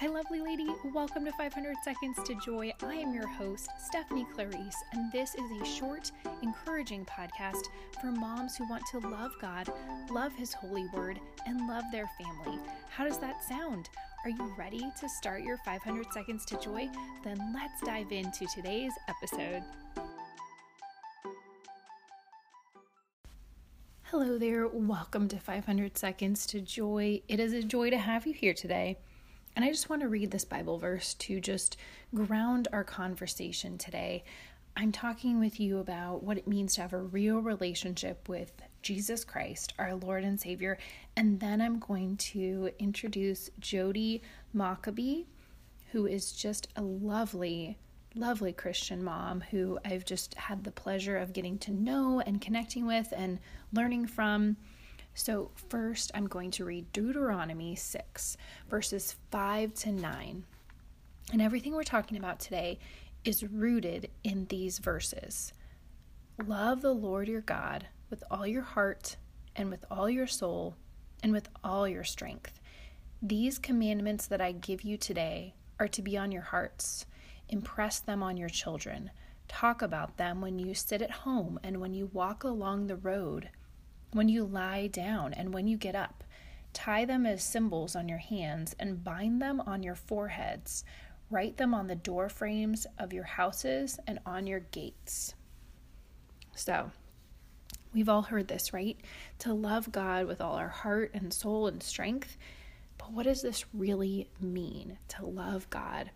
Hi, lovely lady. Welcome to 500 Seconds to Joy. I am your host, Stephanie Clarice, and this is a short, encouraging podcast for moms who want to love God, love His holy word, and love their family. How does that sound? Are you ready to start your 500 Seconds to Joy? Then let's dive into today's episode. Hello there. Welcome to 500 Seconds to Joy. It is a joy to have you here today. And I just want to read this Bible verse to just ground our conversation today. I'm talking with you about what it means to have a real relationship with Jesus Christ, our Lord and Savior. And then I'm going to introduce Jodi Mockabee, who is just a lovely, lovely Christian mom who I've just had the pleasure of getting to know and connecting with and learning from. So, first, I'm going to read Deuteronomy 6, verses 5 to 9. And everything we're talking about today is rooted in these verses. Love the Lord your God with all your heart, and with all your soul, and with all your strength. These commandments that I give you today are to be on your hearts. Impress them on your children. Talk about them when you sit at home and when you walk along the road when you lie down and when you get up. Tie them as symbols on your hands and bind them on your foreheads. Write them on the door frames of your houses and on your gates. So, we've all heard this, right? To love God with all our heart and soul and strength. But what does this really mean to love God?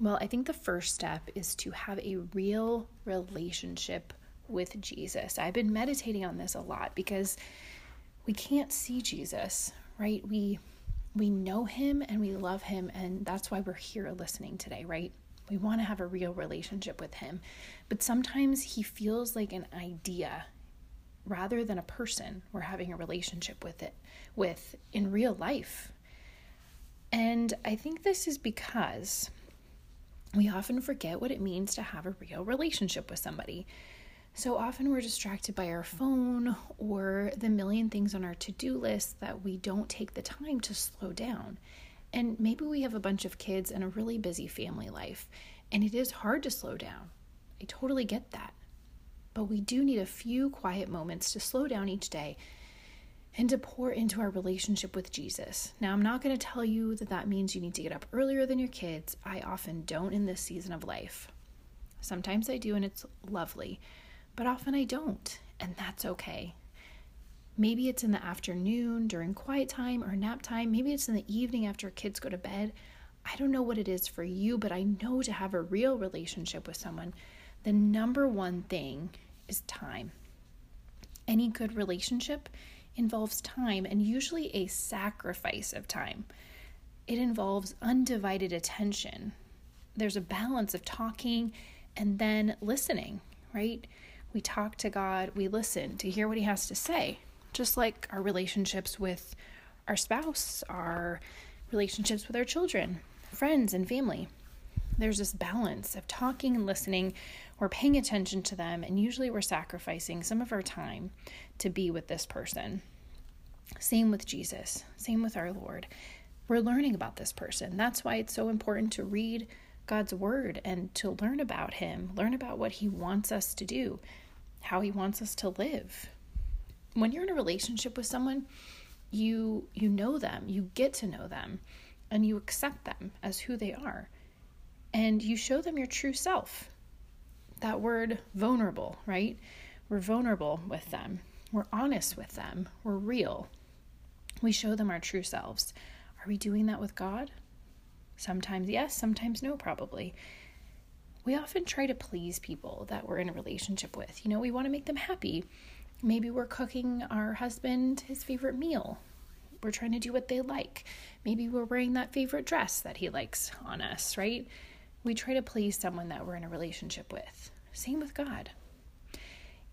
Well, I think the first step is to have a real relationship with Jesus. I've been meditating on this a lot because we can't see Jesus, right? We we know him and we love him and that's why we're here listening today, right? We want to have a real relationship with him. But sometimes he feels like an idea rather than a person we're having a relationship with it with in real life. And I think this is because we often forget what it means to have a real relationship with somebody. So often we're distracted by our phone or the million things on our to do list that we don't take the time to slow down. And maybe we have a bunch of kids and a really busy family life, and it is hard to slow down. I totally get that. But we do need a few quiet moments to slow down each day and to pour into our relationship with Jesus. Now, I'm not going to tell you that that means you need to get up earlier than your kids. I often don't in this season of life. Sometimes I do, and it's lovely but often I don't, and that's okay. Maybe it's in the afternoon during quiet time or nap time. Maybe it's in the evening after kids go to bed. I don't know what it is for you, but I know to have a real relationship with someone, the number one thing is time. Any good relationship involves time and usually a sacrifice of time. It involves undivided attention. There's a balance of talking and then listening, right? We talk to God, we listen to hear what He has to say, just like our relationships with our spouse, our relationships with our children, friends, and family. There's this balance of talking and listening. We're paying attention to them, and usually we're sacrificing some of our time to be with this person. Same with Jesus, same with our Lord. We're learning about this person. That's why it's so important to read God's word and to learn about Him, learn about what He wants us to do how he wants us to live. When you're in a relationship with someone, you you know them, you get to know them, and you accept them as who they are. And you show them your true self. That word vulnerable, right? We're vulnerable with them. We're honest with them. We're real. We show them our true selves. Are we doing that with God? Sometimes yes, sometimes no, probably we often try to please people that we're in a relationship with. You know, we want to make them happy. Maybe we're cooking our husband his favorite meal. We're trying to do what they like. Maybe we're wearing that favorite dress that he likes on us, right? We try to please someone that we're in a relationship with. Same with God.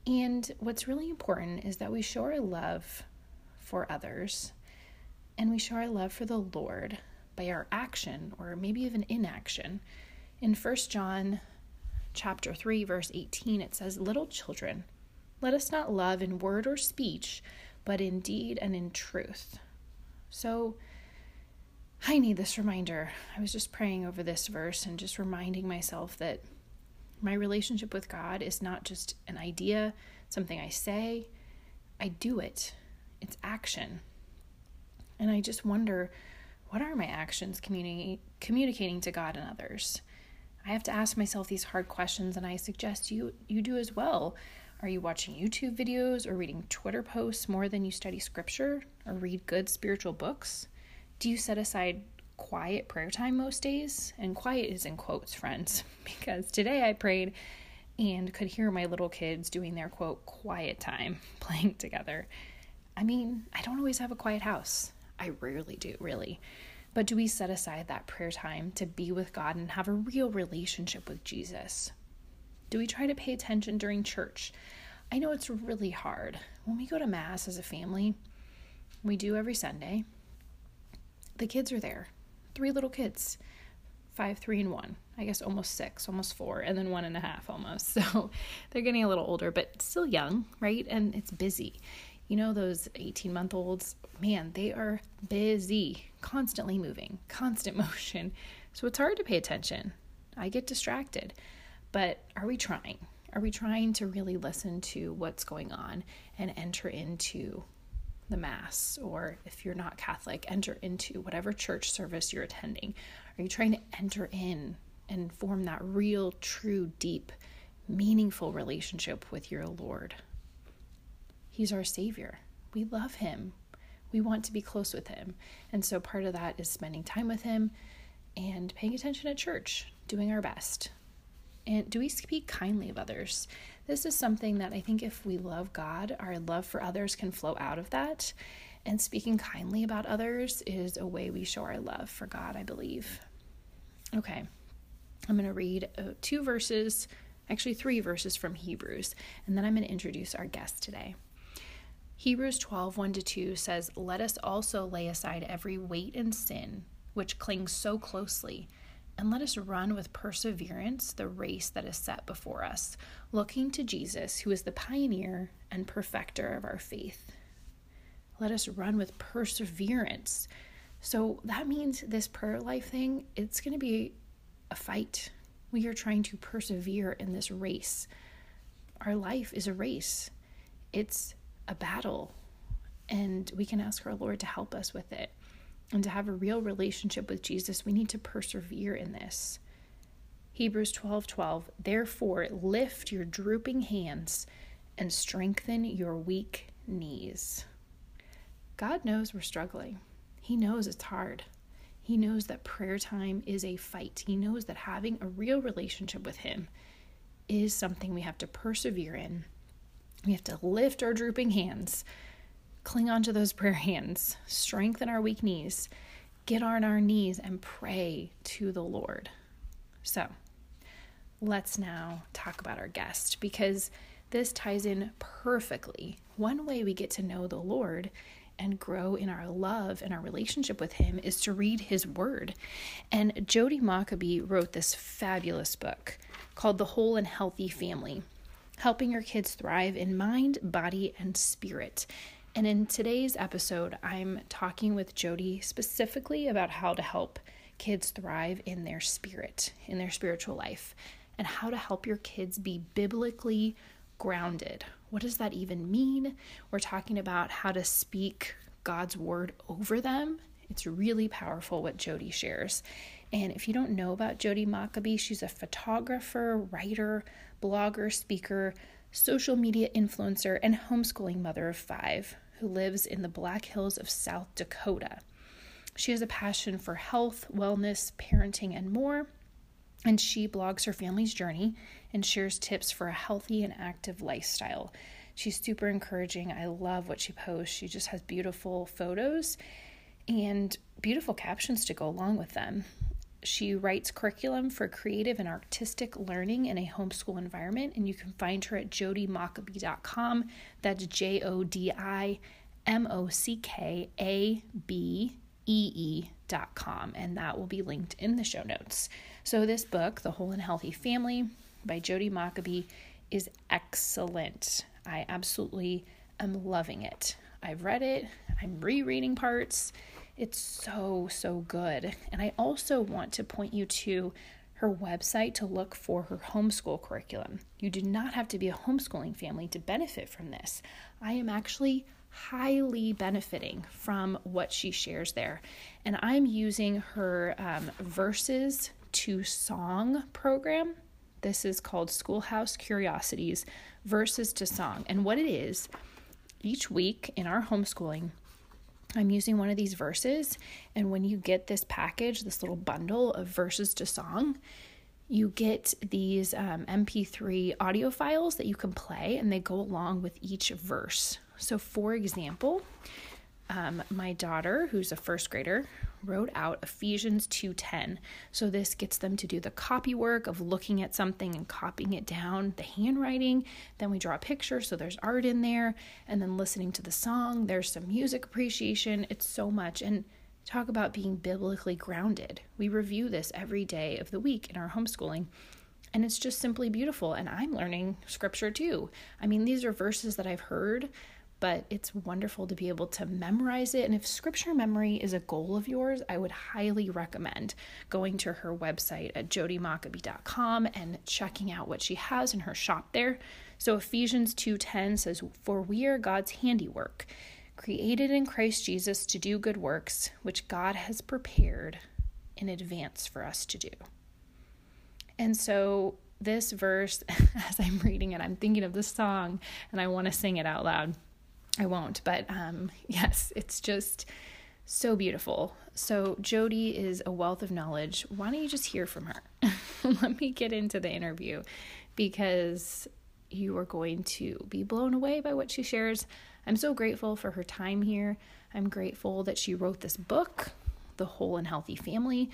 And what's really important is that we show our love for others and we show our love for the Lord by our action or maybe even inaction. In 1 John chapter 3 verse 18 it says, "Little children, let us not love in word or speech, but in deed and in truth." So I need this reminder. I was just praying over this verse and just reminding myself that my relationship with God is not just an idea, something I say, I do it. It's action. And I just wonder what are my actions communi- communicating to God and others? I have to ask myself these hard questions and I suggest you you do as well. Are you watching YouTube videos or reading Twitter posts more than you study scripture or read good spiritual books? Do you set aside quiet prayer time most days? And quiet is in quotes, friends, because today I prayed and could hear my little kids doing their quote quiet time playing together. I mean, I don't always have a quiet house. I rarely do, really. But do we set aside that prayer time to be with God and have a real relationship with Jesus? Do we try to pay attention during church? I know it's really hard. When we go to Mass as a family, we do every Sunday, the kids are there. Three little kids five, three, and one. I guess almost six, almost four, and then one and a half almost. So they're getting a little older, but still young, right? And it's busy. You know, those 18 month olds, man, they are busy, constantly moving, constant motion. So it's hard to pay attention. I get distracted. But are we trying? Are we trying to really listen to what's going on and enter into the Mass, or if you're not Catholic, enter into whatever church service you're attending? Are you trying to enter in and form that real, true, deep, meaningful relationship with your Lord? He's our Savior. We love Him. We want to be close with Him. And so part of that is spending time with Him and paying attention at church, doing our best. And do we speak kindly of others? This is something that I think if we love God, our love for others can flow out of that. And speaking kindly about others is a way we show our love for God, I believe. Okay, I'm going to read uh, two verses, actually, three verses from Hebrews, and then I'm going to introduce our guest today. Hebrews 12, 1 to 2 says, Let us also lay aside every weight and sin which clings so closely and let us run with perseverance the race that is set before us, looking to Jesus, who is the pioneer and perfecter of our faith. Let us run with perseverance. So that means this prayer life thing, it's going to be a fight. We are trying to persevere in this race. Our life is a race, it's a battle, and we can ask our Lord to help us with it and to have a real relationship with Jesus, we need to persevere in this. Hebrews 12 12, therefore lift your drooping hands and strengthen your weak knees. God knows we're struggling. He knows it's hard. He knows that prayer time is a fight. He knows that having a real relationship with Him is something we have to persevere in. We have to lift our drooping hands cling onto those prayer hands, strengthen our weak knees, get on our knees and pray to the Lord. So, let's now talk about our guest because this ties in perfectly. One way we get to know the Lord and grow in our love and our relationship with Him is to read His Word. And Jodi Mockabee wrote this fabulous book called The Whole and Healthy Family Helping Your Kids Thrive in Mind, Body, and Spirit. And in today's episode, I'm talking with Jodi specifically about how to help kids thrive in their spirit, in their spiritual life, and how to help your kids be biblically grounded. What does that even mean? We're talking about how to speak God's word over them. It's really powerful what Jodi shares. And if you don't know about Jodi Mockabee, she's a photographer, writer, blogger, speaker, social media influencer, and homeschooling mother of five who lives in the Black Hills of South Dakota. She has a passion for health, wellness, parenting, and more. And she blogs her family's journey and shares tips for a healthy and active lifestyle. She's super encouraging. I love what she posts. She just has beautiful photos and beautiful captions to go along with them. She writes curriculum for creative and artistic learning in a homeschool environment, and you can find her at jodimockabee.com. That's J O D I M O C K A B E E.com, and that will be linked in the show notes. So, this book, The Whole and Healthy Family by Jodi Mockabee, is excellent. I absolutely am loving it. I've read it, I'm rereading parts It's so, so good. And I also want to point you to her website to look for her homeschool curriculum. You do not have to be a homeschooling family to benefit from this. I am actually highly benefiting from what she shares there. And I'm using her um, Verses to Song program. This is called Schoolhouse Curiosities Verses to Song. And what it is, each week in our homeschooling, I'm using one of these verses. And when you get this package, this little bundle of verses to song, you get these um, MP3 audio files that you can play, and they go along with each verse. So, for example, um, my daughter, who's a first grader, wrote out Ephesians 2:10. So this gets them to do the copy work of looking at something and copying it down, the handwriting, then we draw a picture so there's art in there, and then listening to the song, there's some music appreciation. It's so much and talk about being biblically grounded. We review this every day of the week in our homeschooling. And it's just simply beautiful. And I'm learning scripture too. I mean, these are verses that I've heard but it's wonderful to be able to memorize it. And if scripture memory is a goal of yours, I would highly recommend going to her website at jodimockabee.com and checking out what she has in her shop there. So Ephesians 2:10 says, "For we are God's handiwork, created in Christ Jesus to do good works, which God has prepared in advance for us to do." And so this verse, as I'm reading it, I'm thinking of the song and I want to sing it out loud. I won't, but um, yes, it's just so beautiful. So, Jodi is a wealth of knowledge. Why don't you just hear from her? Let me get into the interview because you are going to be blown away by what she shares. I'm so grateful for her time here. I'm grateful that she wrote this book, The Whole and Healthy Family.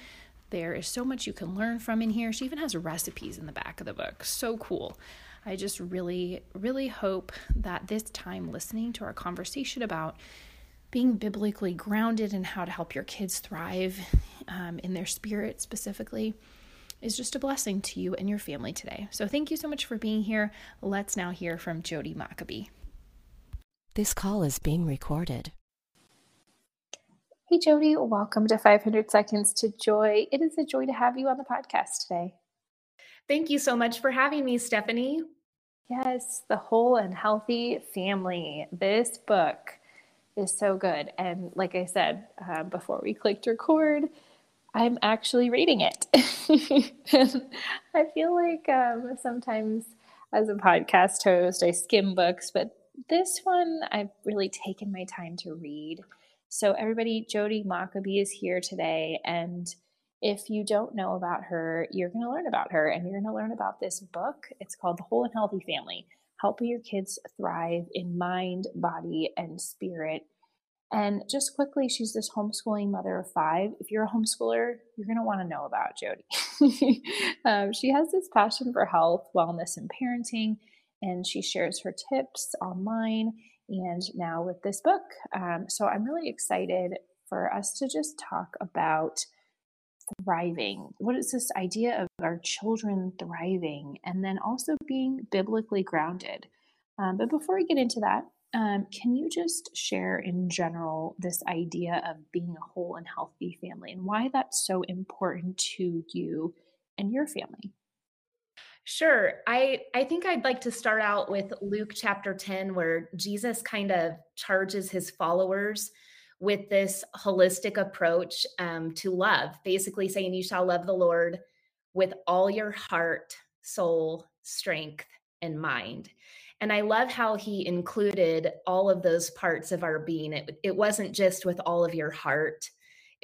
There is so much you can learn from in here. She even has recipes in the back of the book. So cool. I just really, really hope that this time listening to our conversation about being biblically grounded and how to help your kids thrive um, in their spirit specifically is just a blessing to you and your family today. So thank you so much for being here. Let's now hear from Jodi Mockabee. This call is being recorded. Hey, Jodi, welcome to 500 Seconds to Joy. It is a joy to have you on the podcast today. Thank you so much for having me, Stephanie. Yes, The Whole and Healthy Family. This book is so good. And like I said uh, before we clicked record, I'm actually reading it. I feel like um, sometimes as a podcast host, I skim books, but this one I've really taken my time to read. So, everybody, Jodi Mockabee is here today, and if you don't know about her, you're going to learn about her and you're going to learn about this book. It's called The Whole and Healthy Family Helping Your Kids Thrive in Mind, Body, and Spirit. And just quickly, she's this homeschooling mother of five. If you're a homeschooler, you're going to want to know about Jodi. um, she has this passion for health, wellness, and parenting, and she shares her tips online and now with this book. Um, so I'm really excited for us to just talk about thriving? What is this idea of our children thriving and then also being biblically grounded? Um, but before we get into that, um, can you just share in general this idea of being a whole and healthy family and why that's so important to you and your family? Sure. I I think I'd like to start out with Luke chapter 10 where Jesus kind of charges his followers with this holistic approach um, to love, basically saying, You shall love the Lord with all your heart, soul, strength, and mind. And I love how he included all of those parts of our being. It, it wasn't just with all of your heart,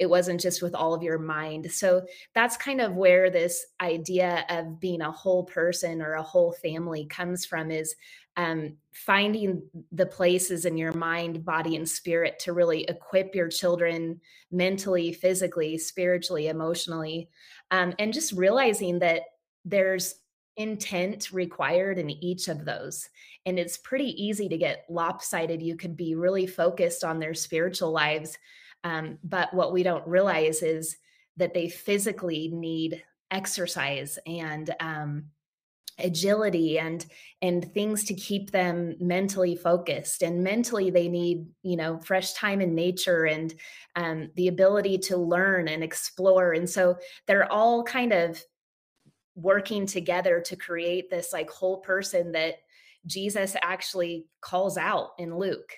it wasn't just with all of your mind. So that's kind of where this idea of being a whole person or a whole family comes from is um, finding the places in your mind, body, and spirit to really equip your children mentally, physically, spiritually, emotionally, um, and just realizing that there's intent required in each of those. And it's pretty easy to get lopsided. You could be really focused on their spiritual lives. Um, but what we don't realize is that they physically need exercise and um, agility and and things to keep them mentally focused. And mentally they need you know fresh time in nature and um, the ability to learn and explore. And so they're all kind of working together to create this like whole person that jesus actually calls out in luke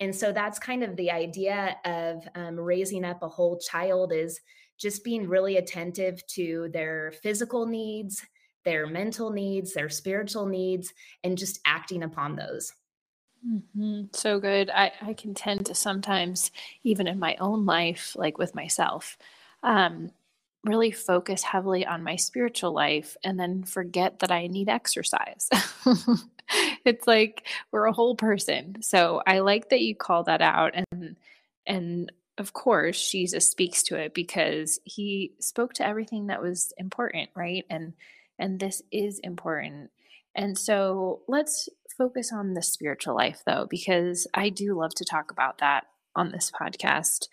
and so that's kind of the idea of um, raising up a whole child is just being really attentive to their physical needs their mental needs, their spiritual needs, and just acting upon those. Mm-hmm. So good. I, I can tend to sometimes, even in my own life, like with myself, um, really focus heavily on my spiritual life and then forget that I need exercise. it's like we're a whole person. So I like that you call that out and and of course Jesus speaks to it because he spoke to everything that was important, right? And and this is important. And so let's focus on the spiritual life, though, because I do love to talk about that on this podcast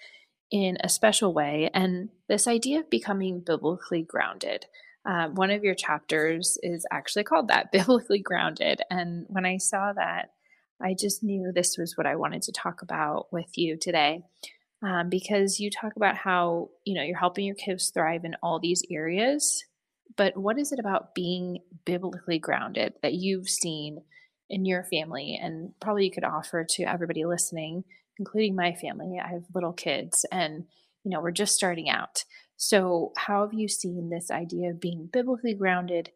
in a special way. And this idea of becoming biblically grounded. Uh, one of your chapters is actually called that, Biblically Grounded. And when I saw that, I just knew this was what I wanted to talk about with you today. Um, because you talk about how you know you're helping your kids thrive in all these areas but what is it about being biblically grounded that you've seen in your family and probably you could offer to everybody listening, including my family? I have little kids and, you know, we're just starting out. So, how have you seen this idea of being biblically grounded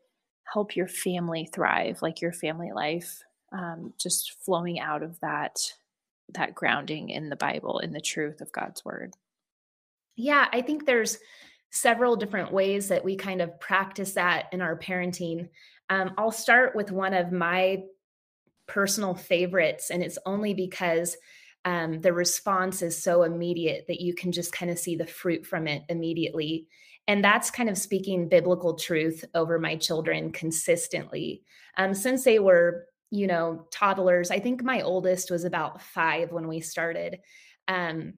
help your family thrive, like your family life, um, just flowing out of that that grounding in the Bible, in the truth of God's word? Yeah, I think there's several different ways that we kind of practice that in our parenting. Um, I'll start with one of my personal favorites, and it's only because um, the response is so immediate that you can just kind of see the fruit from it immediately. And that's kind of speaking biblical truth over my children consistently. Um, since they were, you know, toddlers, I think my oldest was about five when we started. Um,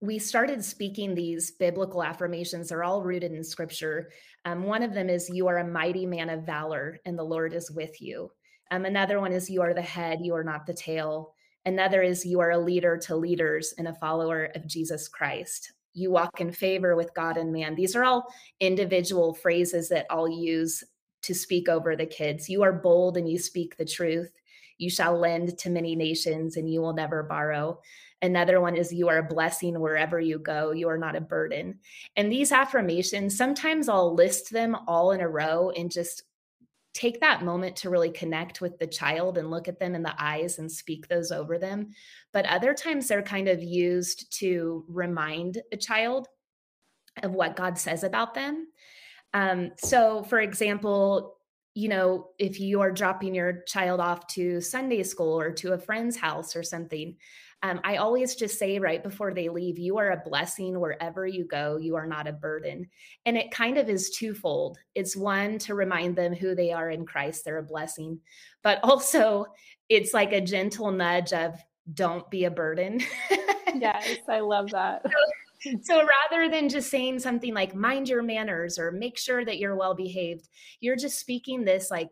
we started speaking these biblical affirmations. They're all rooted in scripture. Um, one of them is, You are a mighty man of valor, and the Lord is with you. Um, another one is, You are the head, you are not the tail. Another is, You are a leader to leaders and a follower of Jesus Christ. You walk in favor with God and man. These are all individual phrases that I'll use to speak over the kids. You are bold and you speak the truth. You shall lend to many nations and you will never borrow. Another one is you are a blessing wherever you go. You are not a burden. And these affirmations, sometimes I'll list them all in a row and just take that moment to really connect with the child and look at them in the eyes and speak those over them. But other times they're kind of used to remind a child of what God says about them. Um, so, for example, you know, if you are dropping your child off to Sunday school or to a friend's house or something, um, I always just say right before they leave, you are a blessing wherever you go. You are not a burden. And it kind of is twofold. It's one to remind them who they are in Christ, they're a blessing, but also it's like a gentle nudge of don't be a burden. yes, I love that. So, so rather than just saying something like mind your manners or make sure that you're well behaved, you're just speaking this like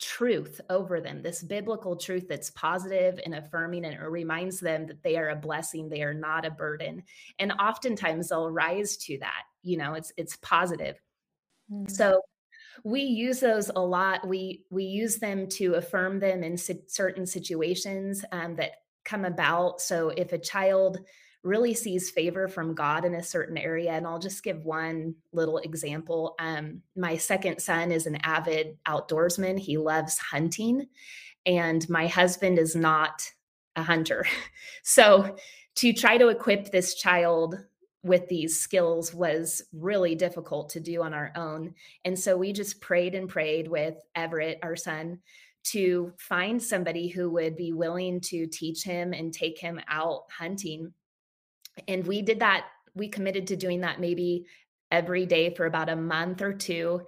truth over them, this biblical truth that's positive and affirming, and it reminds them that they are a blessing, they are not a burden. And oftentimes they'll rise to that. You know, it's it's positive. Mm-hmm. So we use those a lot. We we use them to affirm them in si- certain situations um, that come about. So if a child really sees favor from God in a certain area. And I'll just give one little example. Um, my second son is an avid outdoorsman, he loves hunting, and my husband is not a hunter. so to try to equip this child with these skills was really difficult to do on our own. And so we just prayed and prayed with Everett, our son, to find somebody who would be willing to teach him and take him out hunting and we did that, we committed to doing that maybe every day for about a month or two.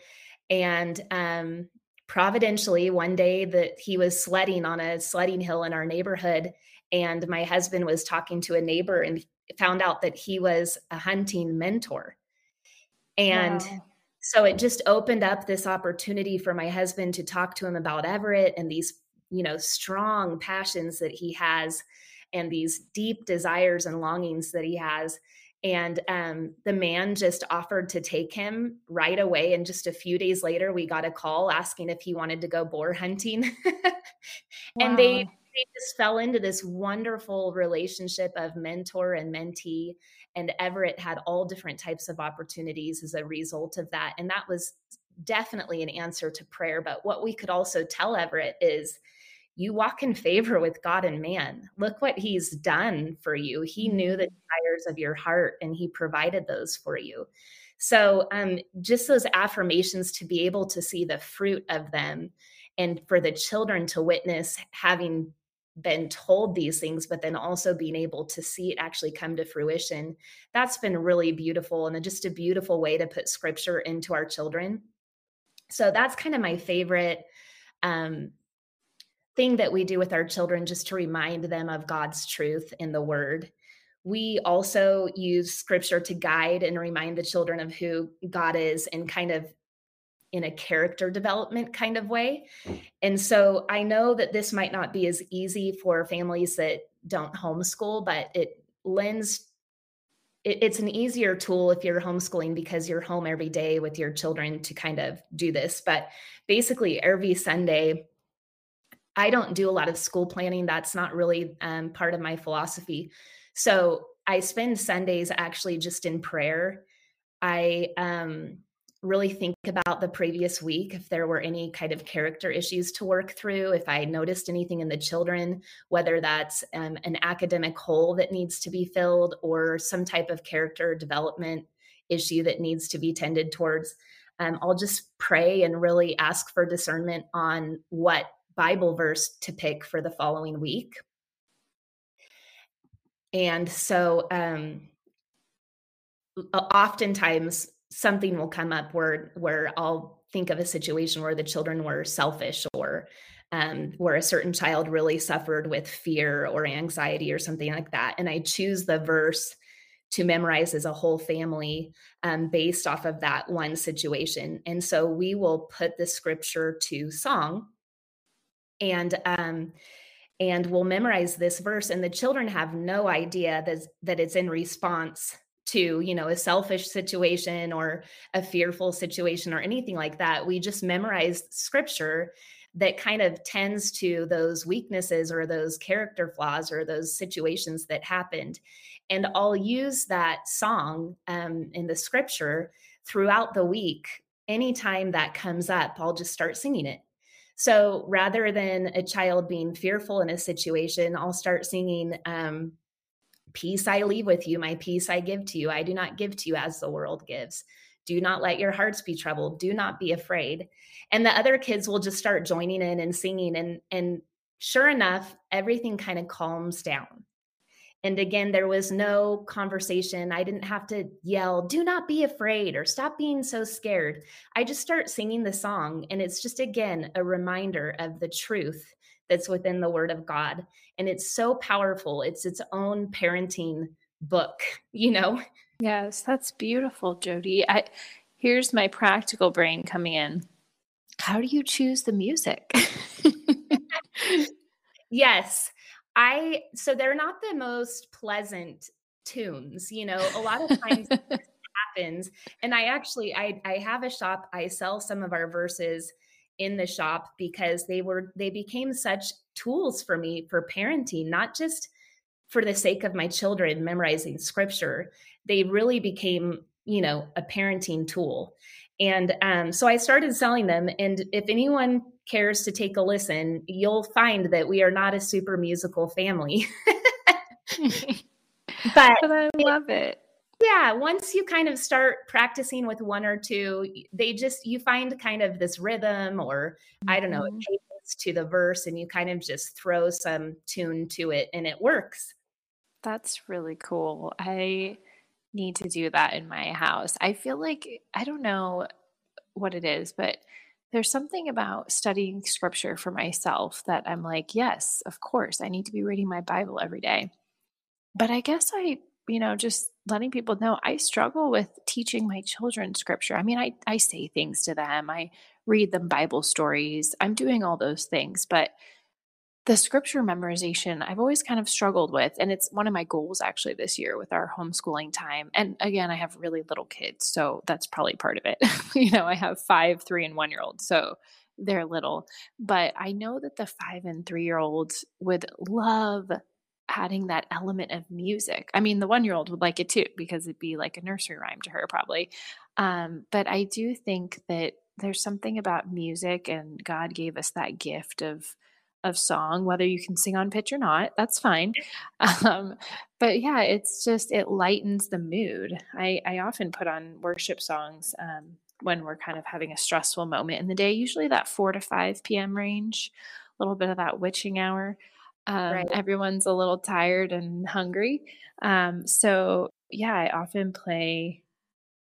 And um, providentially, one day that he was sledding on a sledding hill in our neighborhood, and my husband was talking to a neighbor and found out that he was a hunting mentor. And wow. so it just opened up this opportunity for my husband to talk to him about Everett and these, you know, strong passions that he has and these deep desires and longings that he has. And um, the man just offered to take him right away. And just a few days later, we got a call asking if he wanted to go boar hunting. wow. And they, they just fell into this wonderful relationship of mentor and mentee and Everett had all different types of opportunities as a result of that. And that was definitely an answer to prayer. But what we could also tell Everett is you walk in favor with God and man. Look what he's done for you. He knew the mm-hmm. desires of your heart and he provided those for you. So, um, just those affirmations to be able to see the fruit of them and for the children to witness having been told these things, but then also being able to see it actually come to fruition. That's been really beautiful and just a beautiful way to put scripture into our children. So that's kind of my favorite um, thing that we do with our children just to remind them of God's truth in the word. We also use scripture to guide and remind the children of who God is and kind of in a character development kind of way. Mm. And so I know that this might not be as easy for families that don't homeschool, but it lends it's an easier tool if you're homeschooling because you're home every day with your children to kind of do this. But basically, every Sunday, I don't do a lot of school planning. That's not really um, part of my philosophy. So I spend Sundays actually just in prayer. I um, really think about the previous week if there were any kind of character issues to work through if i noticed anything in the children whether that's um, an academic hole that needs to be filled or some type of character development issue that needs to be tended towards um, i'll just pray and really ask for discernment on what bible verse to pick for the following week and so um, oftentimes something will come up where where I'll think of a situation where the children were selfish or um, where a certain child really suffered with fear or anxiety or something like that. And I choose the verse to memorize as a whole family um, based off of that one situation. And so we will put the scripture to song and um, and we'll memorize this verse and the children have no idea that, that it's in response to you know a selfish situation or a fearful situation or anything like that. We just memorize scripture that kind of tends to those weaknesses or those character flaws or those situations that happened. And i'll use that song um, in the scripture throughout the week. Anytime that comes up i'll just start singing it so rather than a child being fearful in a situation i'll start singing um, Peace I leave with you, my peace I give to you. I do not give to you as the world gives. Do not let your hearts be troubled. Do not be afraid. And the other kids will just start joining in and singing. And, and sure enough, everything kind of calms down. And again, there was no conversation. I didn't have to yell, do not be afraid or stop being so scared. I just start singing the song. And it's just, again, a reminder of the truth that's within the Word of God. And it's so powerful. It's its own parenting book, you know? Yes, that's beautiful, Jodi. I, here's my practical brain coming in. How do you choose the music? yes. I so they're not the most pleasant tunes, you know. A lot of times happens and I actually I I have a shop I sell some of our verses in the shop because they were they became such tools for me for parenting not just for the sake of my children memorizing scripture they really became you know a parenting tool and um, so i started selling them and if anyone cares to take a listen you'll find that we are not a super musical family. But, but i love it. Yeah once you kind of start practicing with one or two they just you find kind of this rhythm or i don't know mm-hmm. cadence to the verse and you kind of just throw some tune to it and it works. That's really cool. I need to do that in my house. I feel like i don't know what it is but there's something about studying scripture for myself that i'm like yes of course i need to be reading my bible every day but i guess i you know, just letting people know I struggle with teaching my children scripture. I mean, I, I say things to them, I read them Bible stories, I'm doing all those things, but the scripture memorization I've always kind of struggled with. And it's one of my goals actually this year with our homeschooling time. And again, I have really little kids, so that's probably part of it. you know, I have five, three, and one year olds. So they're little. But I know that the five and three year olds would love adding that element of music. I mean, the one year old would like it too because it'd be like a nursery rhyme to her, probably. Um, but I do think that there's something about music, and God gave us that gift of of song, whether you can sing on pitch or not, that's fine. Um, but yeah, it's just it lightens the mood. I, I often put on worship songs um, when we're kind of having a stressful moment in the day, usually that 4 to 5 p.m. range, a little bit of that witching hour. Um, right. Everyone's a little tired and hungry. Um, so, yeah, I often play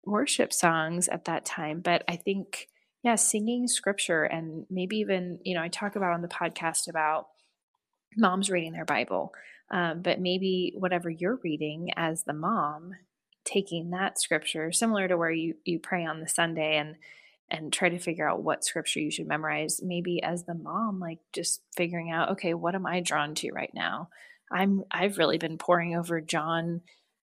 worship songs at that time. But I think, yeah, singing scripture and maybe even, you know, I talk about on the podcast about moms reading their Bible. Um, but maybe whatever you're reading as the mom, taking that scripture, similar to where you you pray on the Sunday and and try to figure out what scripture you should memorize maybe as the mom like just figuring out okay what am i drawn to right now i'm i've really been poring over john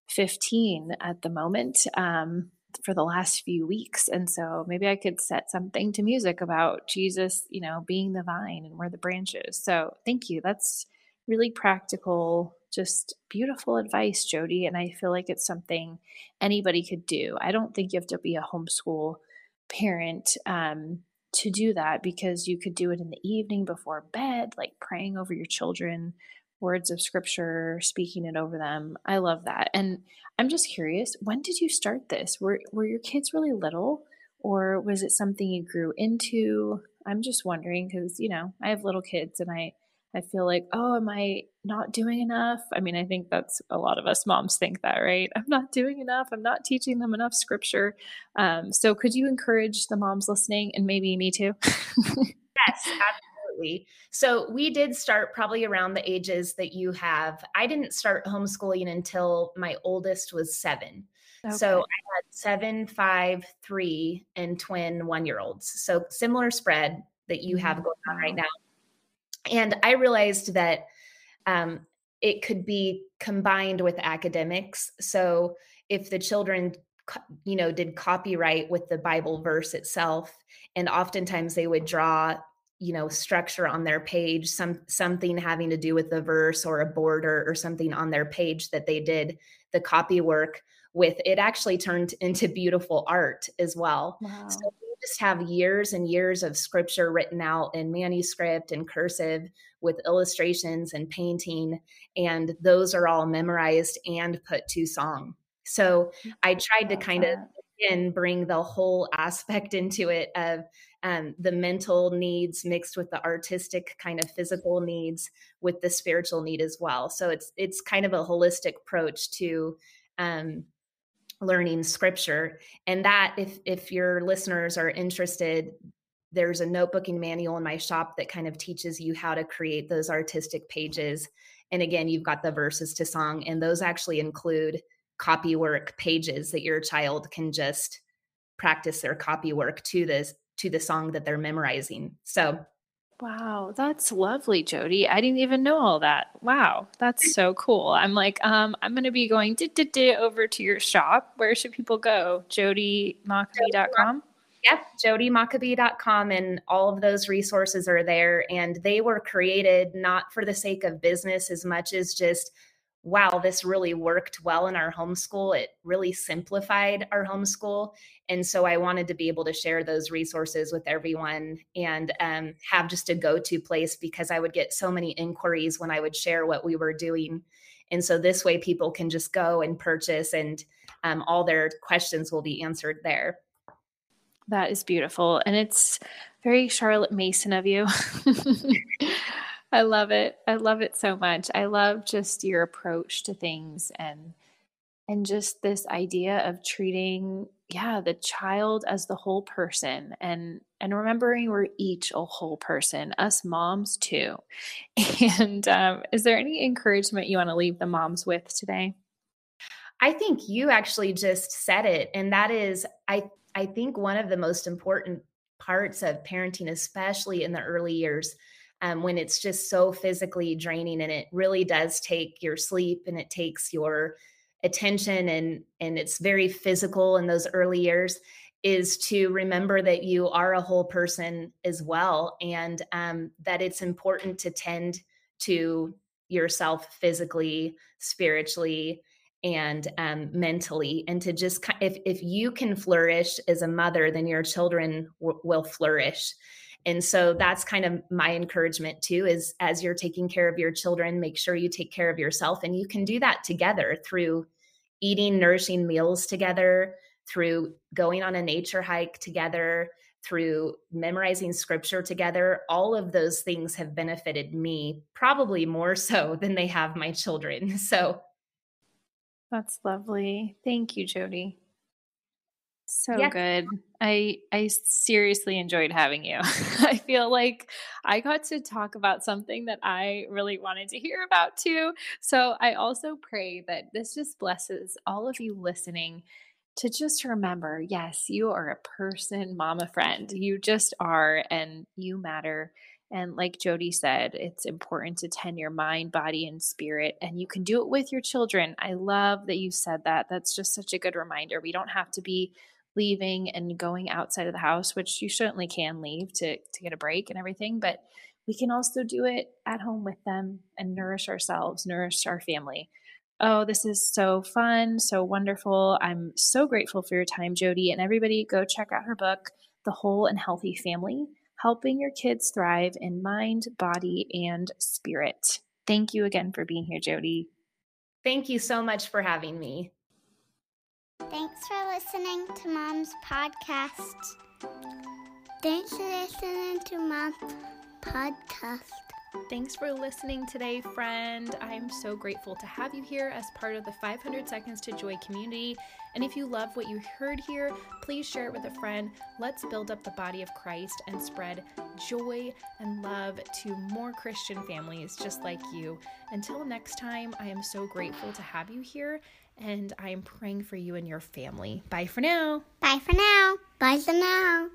15 at the moment um, for the last few weeks and so maybe i could set something to music about jesus you know being the vine and we're the branches so thank you. That's really practical just beautiful advice jodi and i feel like it's something anybody could do. I don't think you have to be a homeschool parent um, to do that because you could do it in the evening before bed, like praying over your children, words of scripture, speaking it over them. I love that. And I'm just curious, when did you start this? Were were your kids really little or was it something you grew into? I'm just wondering cuz you know, I have little kids and I I feel like, oh, am I not doing enough? I mean, I think that's a lot of us moms think that, right? I'm not doing enough. I'm not teaching them enough scripture. Um, so, could you encourage the moms listening and maybe me too? yes, absolutely. So, we did start probably around the ages that you have. I didn't start homeschooling until my oldest was seven. Okay. So I had seven, five, three, and twin one year olds. So similar spread that you have mm-hmm. going on right now. And I realized that um, it could be combined with academics. So if the children, you know, did copyright with the Bible verse itself, and oftentimes they would draw you know structure on their page some something having to do with the verse or a border or something on their page that they did the copy work with it actually turned into beautiful art as well wow. so just have years and years of scripture written out in manuscript and cursive with illustrations and painting. And those are all memorized and put to song. So mm, I tried to kind of again bring the whole aspect into it of um, the mental needs mixed with the artistic kind of physical needs with the spiritual need as well. So it's it's kind of a holistic approach to um, learning scripture and that if if your listeners are interested there's a notebooking manual in my shop that kind of teaches you how to create those artistic pages and again you've got the verses to song and those actually include copy work pages that your child can just practice their copy work to this to the song that they're memorizing so Wow, that's lovely, Jodi. I didn't even know all that. Wow, that's so cool. I'm like, um, I'm going to be going over to your shop. Where should people go? JodiMockabee.com? Yep, jodimockabee.com and all of those resources are there. And they were created not for the sake of business as much as just wow, this really worked well in our homeschool. It really simplified our homeschool. And so I wanted to be able to share those resources with everyone and um, have just a go to place because I would get so many inquiries when I would share what we were doing. And so this way, people can just go and purchase, and um, all their questions will be answered there. That is beautiful. And it's very Charlotte Mason of you. I love it. I love it so much. I love just your approach to things and and just this idea of treating yeah, the child as the whole person and and remembering we're each a whole person, us moms too. And um, is there any encouragement you want to leave the moms with today? I think you actually just said it. And that is, I, I think one of the most important parts of parenting, especially in the early years, um, when it's just so physically draining and it really does take your sleep and it takes your attention and and it's very physical in those early years is to remember that you are a whole person as well and um, that it's important to tend to yourself physically spiritually and um, mentally and to just if if you can flourish as a mother then your children w- will flourish and so that's kind of my encouragement too is as you're taking care of your children make sure you take care of yourself and you can do that together through eating nourishing meals together through going on a nature hike together through memorizing scripture together all of those things have benefited me probably more so than they have my children so that's lovely. Thank you, Jodi. So yeah. good. I I seriously enjoyed having you. I feel like I got to talk about something that I really wanted to hear about too. So I also pray that this just blesses all of you listening to just remember, yes, you are a person, mama friend. You just are and you matter and like Jodi said, it's important to tend your mind, body, and spirit. And you can do it with your children. I love that you said that. That's just such a good reminder. We don't have to be leaving and going outside of the house, which you certainly can leave to, to get a break and everything. But we can also do it at home with them and nourish ourselves, nourish our family. Oh, this is so fun, so wonderful. I'm so grateful for your time, Jodi. And everybody, go check out her book, The Whole and Healthy Family helping your kids thrive in mind, body, and spirit. Thank you again for being here, Jodi. Thank you so much for having me. Thanks for listening to Mom's podcast. Thanks for listening to Mom's podcast. Thanks for listening today, friend. I am so grateful to have you here as part of the 500 Seconds to Joy community. And if you love what you heard here, please share it with a friend. Let's build up the body of Christ and spread joy and love to more Christian families just like you. Until next time, I am so grateful to have you here and I am praying for you and your family. Bye for now. Bye for now. Bye for now.